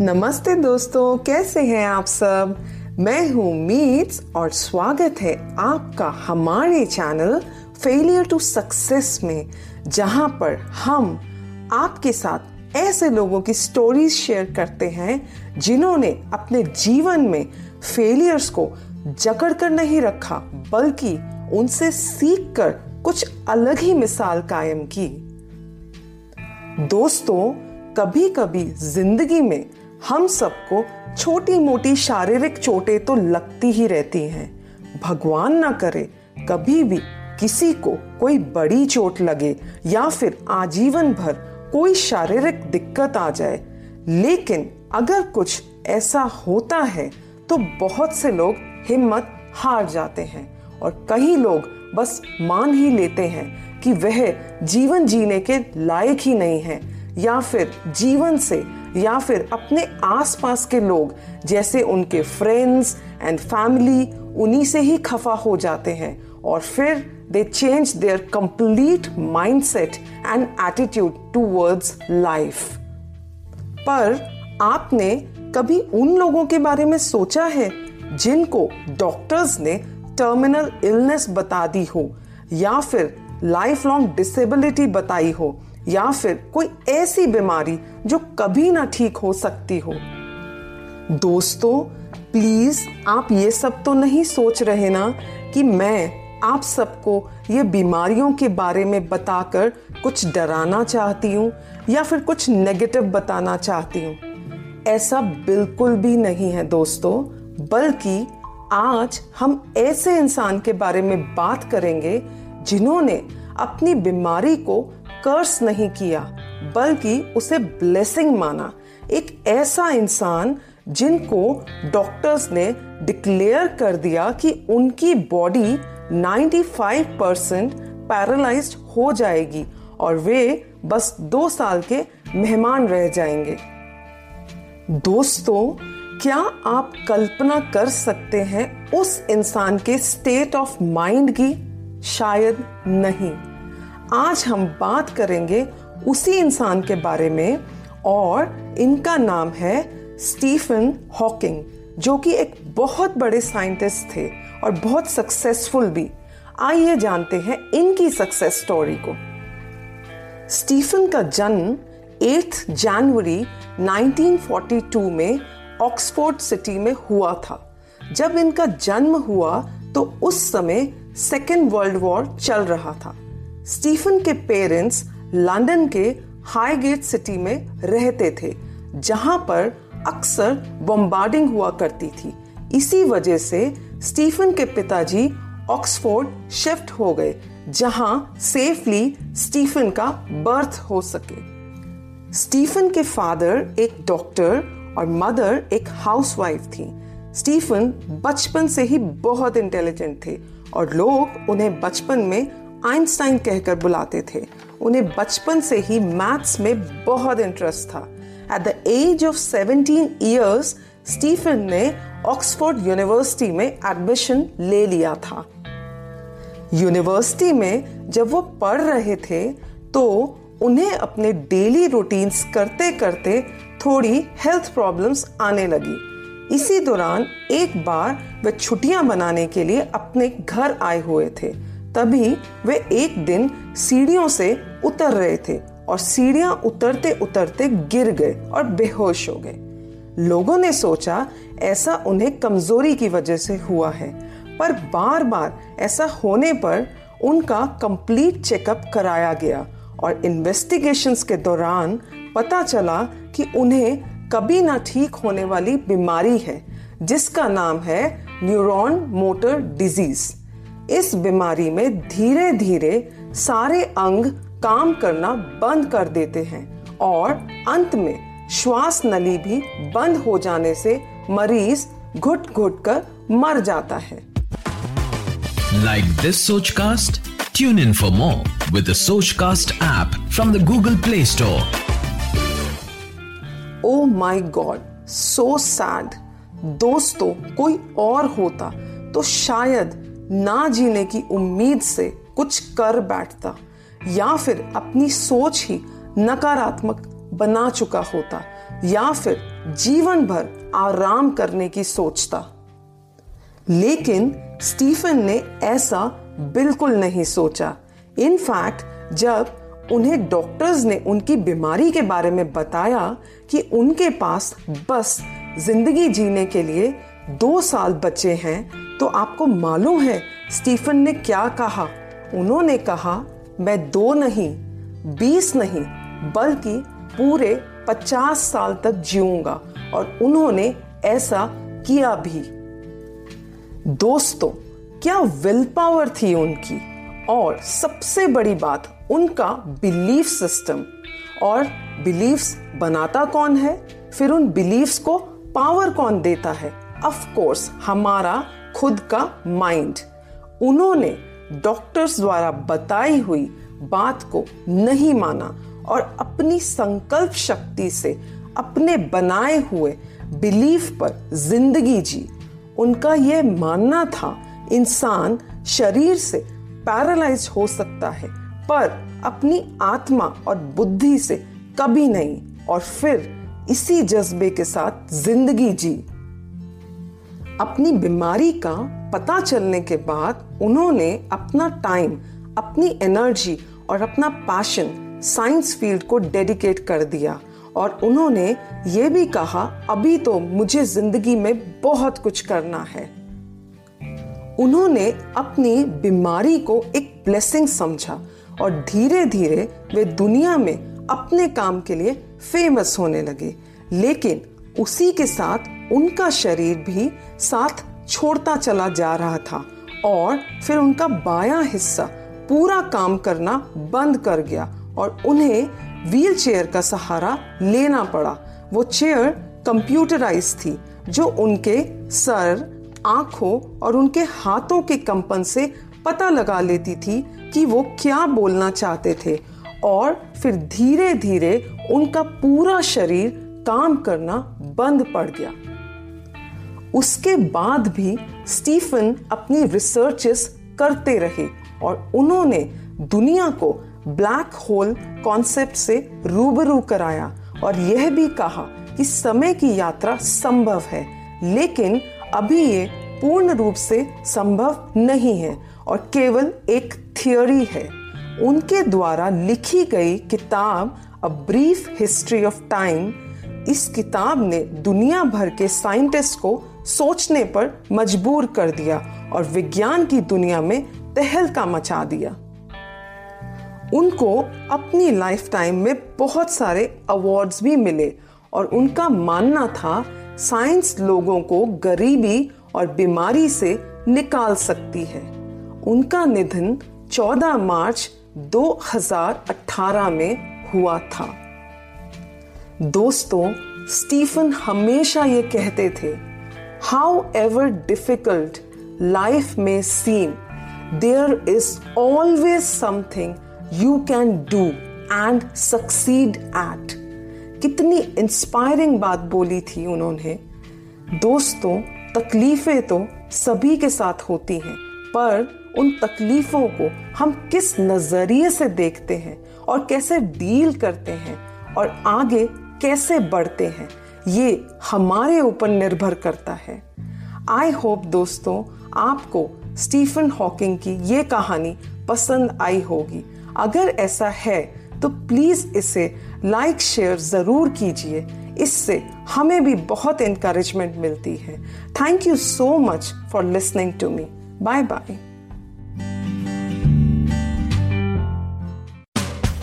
नमस्ते दोस्तों, कैसे हैं आप सब? मैं हूँ मीट्स और स्वागत है आपका हमारे चैनल फेलियर टू सक्सेस में, जहाँ पर हम आपके साथ ऐसे लोगों की स्टोरीज शेयर करते हैं जिन्होंने अपने जीवन में फेलियर्स को जकड़ कर नहीं रखा, बल्कि उनसे सीख कर कुछ अलग ही मिसाल कायम की। दोस्तों कभी कभी ज़िंदगी में हम सबको छोटी मोटी शारीरिक चोटें तो लगती ही रहती हैं। भगवान ना करे कभी भी किसी को कोई बड़ी चोट लगे या फिर आजीवन भर कोई शारीरिक दिक्कत आ जाए। लेकिन अगर कुछ ऐसा होता है तो बहुत से लोग हिम्मत हार जाते हैं और कई लोग बस मान ही लेते हैं कि वह जीवन जीने के लायक ही नहीं है या फिर जीवन से या फिर अपने आसपास के लोग, जैसे उनके फ्रेंड्स एंड फैमिली उन्हीं से ही खफा हो जाते हैं। और फिर they change their complete mindset and attitude towards life पर आपने कभी उन लोगों के बारे में सोचा है, जिनको डॉक्टर्स ने टर्मिनल इलनेस बता दी हो, या फिर लाइफ लॉन्ग डिसेबिलिटी बताई हो या फिर कोई ऐसी बीमारी जो कभी ना ठीक हो सकती हो। दोस्तों प्लीज़ आप ये सब तो नहीं सोच रहे ना कि मैं आप सबको ये बीमारियों के बारे में बताकर कुछ डराना चाहती हूँ या फिर कुछ नेगेटिव बताना चाहती हूँ। ऐसा बिल्कुल भी नहीं है दोस्तों, बल्कि आज हम ऐसे इंसान के बारे में बात करेंगे जिन्होंने अपनी बीमारी को कर्स नहीं किया, बल्कि उसे ब्लेसिंग माना। एक ऐसा इंसान जिनको डॉक्टर्स ने डिक्लेयर कर दिया कि उनकी बॉडी 95 परसेंट पैरालाइज हो जाएगी और वे बस दो साल के मेहमान रह जाएँगे। दोस्तों, क्या आप कल्पना कर सकते हैं उस इंसान के स्टेट ऑफ़ माइंड की? शायद नहीं। आज हम बात करेंगे उसी इंसान के बारे में और इनका नाम है स्टीफन हॉकिंग, जो कि एक बहुत बड़े साइंटिस्ट थे और बहुत सक्सेसफुल भी। आइए जानते हैं इनकी सक्सेस स्टोरी को। स्टीफन का जन्म 8 जनवरी 1942 में ऑक्सफोर्ड सिटी में हुआ था। जब इनका जन्म हुआ तो उस समय सेकेंड वर्ल्ड वॉर चल रहा था। स्टीफन के पेरेंट्स लंदन के हाई गेट सिटी में रहते थे, जहाँ पर अक्सर बम्बार्डिंग हुआ करती थी। इसी वजह से स्टीफन के पिताजी ऑक्सफोर्ड शिफ्ट हो गए, जहाँ सेफली स्टीफन का बर्थ हो सके। स्टीफन के फादर एक डॉक्टर और मदर एक हाउसवाइफ थी। स्टीफन बचपन से ही बहुत इंटेलिजेंट थे और लोग उन्हें बचपन में आइंस्टाइन कहकर बुलाते थे। उन्हें बचपन से ही मैथ्स में बहुत इंटरेस्ट था। At the age of 17 years Stephen ने ऑक्सफोर्ड यूनिवर्सिटी में एडमिशन ले लिया था। यूनिवर्सिटी में जब वो पढ़ रहे थे तो उन्हें अपने डेली रूटीन्स करते करते थोड़ी हेल्थ प्रॉब्लम्स आने लगी। इसी दौरान एक बार वे छुट्टियाँ बनाने के लिए अपने घर आए हुए थे। तभी वे एक दिन सीढ़ियों से उतर रहे थे और सीढ़ियाँ उतरते उतरते गिर गए और बेहोश हो गए। लोगों ने सोचा, ऐसा उन्हें कमज़ोरी की वजह से हुआ है, पर बार बार ऐसा होने पर उनका कंप्लीट चेकअप कराया गया और इन्वेस्टिगेशंस के दौरान पता चला कि उन्हें कभी ना ठीक होने वाली बीमारी है, जिसका नाम है न्यूरॉन मोटर डिज़ीज़ इस बीमारी में धीरे धीरे सारे अंग काम करना बंद कर देते हैं और अंत में श्वास नली भी बंद हो जाने से मरीज़ घुट घुट कर मर जाता है। Like this Sochcast tune in for more with Sochcast app from the Google Play Store oh my God so sad दोस्तों कोई और होता तो शायद ना जीने की उम्मीद से कुछ कर बैठता, या फिर अपनी सोच ही नकारात्मक बना चुका होता, या फिर जीवन भर आराम करने की सोचता। लेकिन स्टीफन ने ऐसा बिल्कुल नहीं सोचा। इनफैक्ट जब उन्हें डॉक्टर्स ने उनकी बीमारी के बारे में बताया कि उनके पास बस ज़िंदगी जीने के लिए दो साल बचे हैं तो आपको मालूम है, स्टीफन ने क्या कहा? उन्होंने कहा, मैं दो नहीं, बीस नहीं, बल्कि पूरे पचास साल तक जीऊँगा। और उन्होंने ऐसा किया भी। दोस्तों, क्या विल पावर थी उनकी? और सबसे बड़ी बात, उनका बिलीफ सिस्टम। और बिलीफ्स बनाता कौन है? फिर उन बिलीफ्स को पावर कौन देता है? ऑफ़ कोर्स हमारा खुद का माइंड। उन्होंने डॉक्टर्स द्वारा बताई हुई बात को नहीं माना और अपनी संकल्प शक्ति से अपने बनाए हुए बिलीफ पर ज़िंदगी जी। उनका यह मानना था, इंसान शरीर से पैरालाइज हो सकता है, पर अपनी आत्मा और बुद्धि से कभी नहीं और फिर इसी जज्बे के साथ ज़िंदगी जी। अपनी बीमारी का पता चलने के बाद उन्होंने अपना टाइम अपनी एनर्जी और अपना पैशन साइंस फ़ील्ड को डेडिकेट कर दिया। और उन्होंने ये भी कहा, अभी तो मुझे ज़िंदगी में बहुत कुछ करना है। उन्होंने अपनी बीमारी को एक ब्लेसिंग समझा और धीरे धीरे वे दुनिया में अपने काम के लिए फ़ेमस होने लगे। लेकिन उसी के साथ उनका शरीर भी साथ छोड़ता चला जा रहा था और फिर उनका बायां हिस्सा पूरा काम करना बंद कर गया और उन्हें व्हील चेयर का सहारा लेना पड़ा। वो चेयर कंप्यूटराइज थी, जो उनके सर, आँखों और उनके हाथों के कंपन से पता लगा लेती थी कि वो क्या बोलना चाहते थे और फिर धीरे धीरे उनका पूरा शरीर काम करना बंद पड़ गया। उसके बाद भी स्टीफन अपनी रिसर्चेस करते रहे और उन्होंने दुनिया को ब्लैक होल कॉन्सेप्ट से रूबरू कराया और यह भी कहा कि समय की यात्रा संभव है, लेकिन अभी ये पूर्ण रूप से संभव नहीं है और केवल एक थियोरी है। उनके द्वारा लिखी गई किताब A Brief History of Time इस किताब ने दुनिया भर के साइंटिस्ट को सोचने पर मजबूर कर दिया और विज्ञान की दुनिया में तहलका मचा दिया। उनको अपनी लाइफ टाइम में बहुत सारे अवार्ड्स भी मिले और उनका मानना था साइंस लोगों को गरीबी और बीमारी से निकाल सकती है। उनका निधन 14 मार्च 2018 में हुआ था। दोस्तों, स्टीफन हमेशा ये कहते थे हाउ एवर डिफ़िकल्ट लाइफ में seem there is always something you can do and succeed at कितनी इंस्पायरिंग बात बोली थी उन्होंने। दोस्तों, तकलीफें तो सभी के साथ होती हैं, पर उन तकलीफों को हम किस नज़रिए से देखते हैं और कैसे डील करते हैं और आगे कैसे बढ़ते हैं? ये हमारे ऊपर निर्भर करता है। आई होप दोस्तों, आपको स्टीफन हॉकिंग की ये कहानी पसंद आई होगी। अगर ऐसा है तो प्लीज़ इसे लाइक शेयर ज़रूर कीजिए। इससे हमें भी बहुत इंकरेजमेंट मिलती है। Thank you so much for listening to me bye bye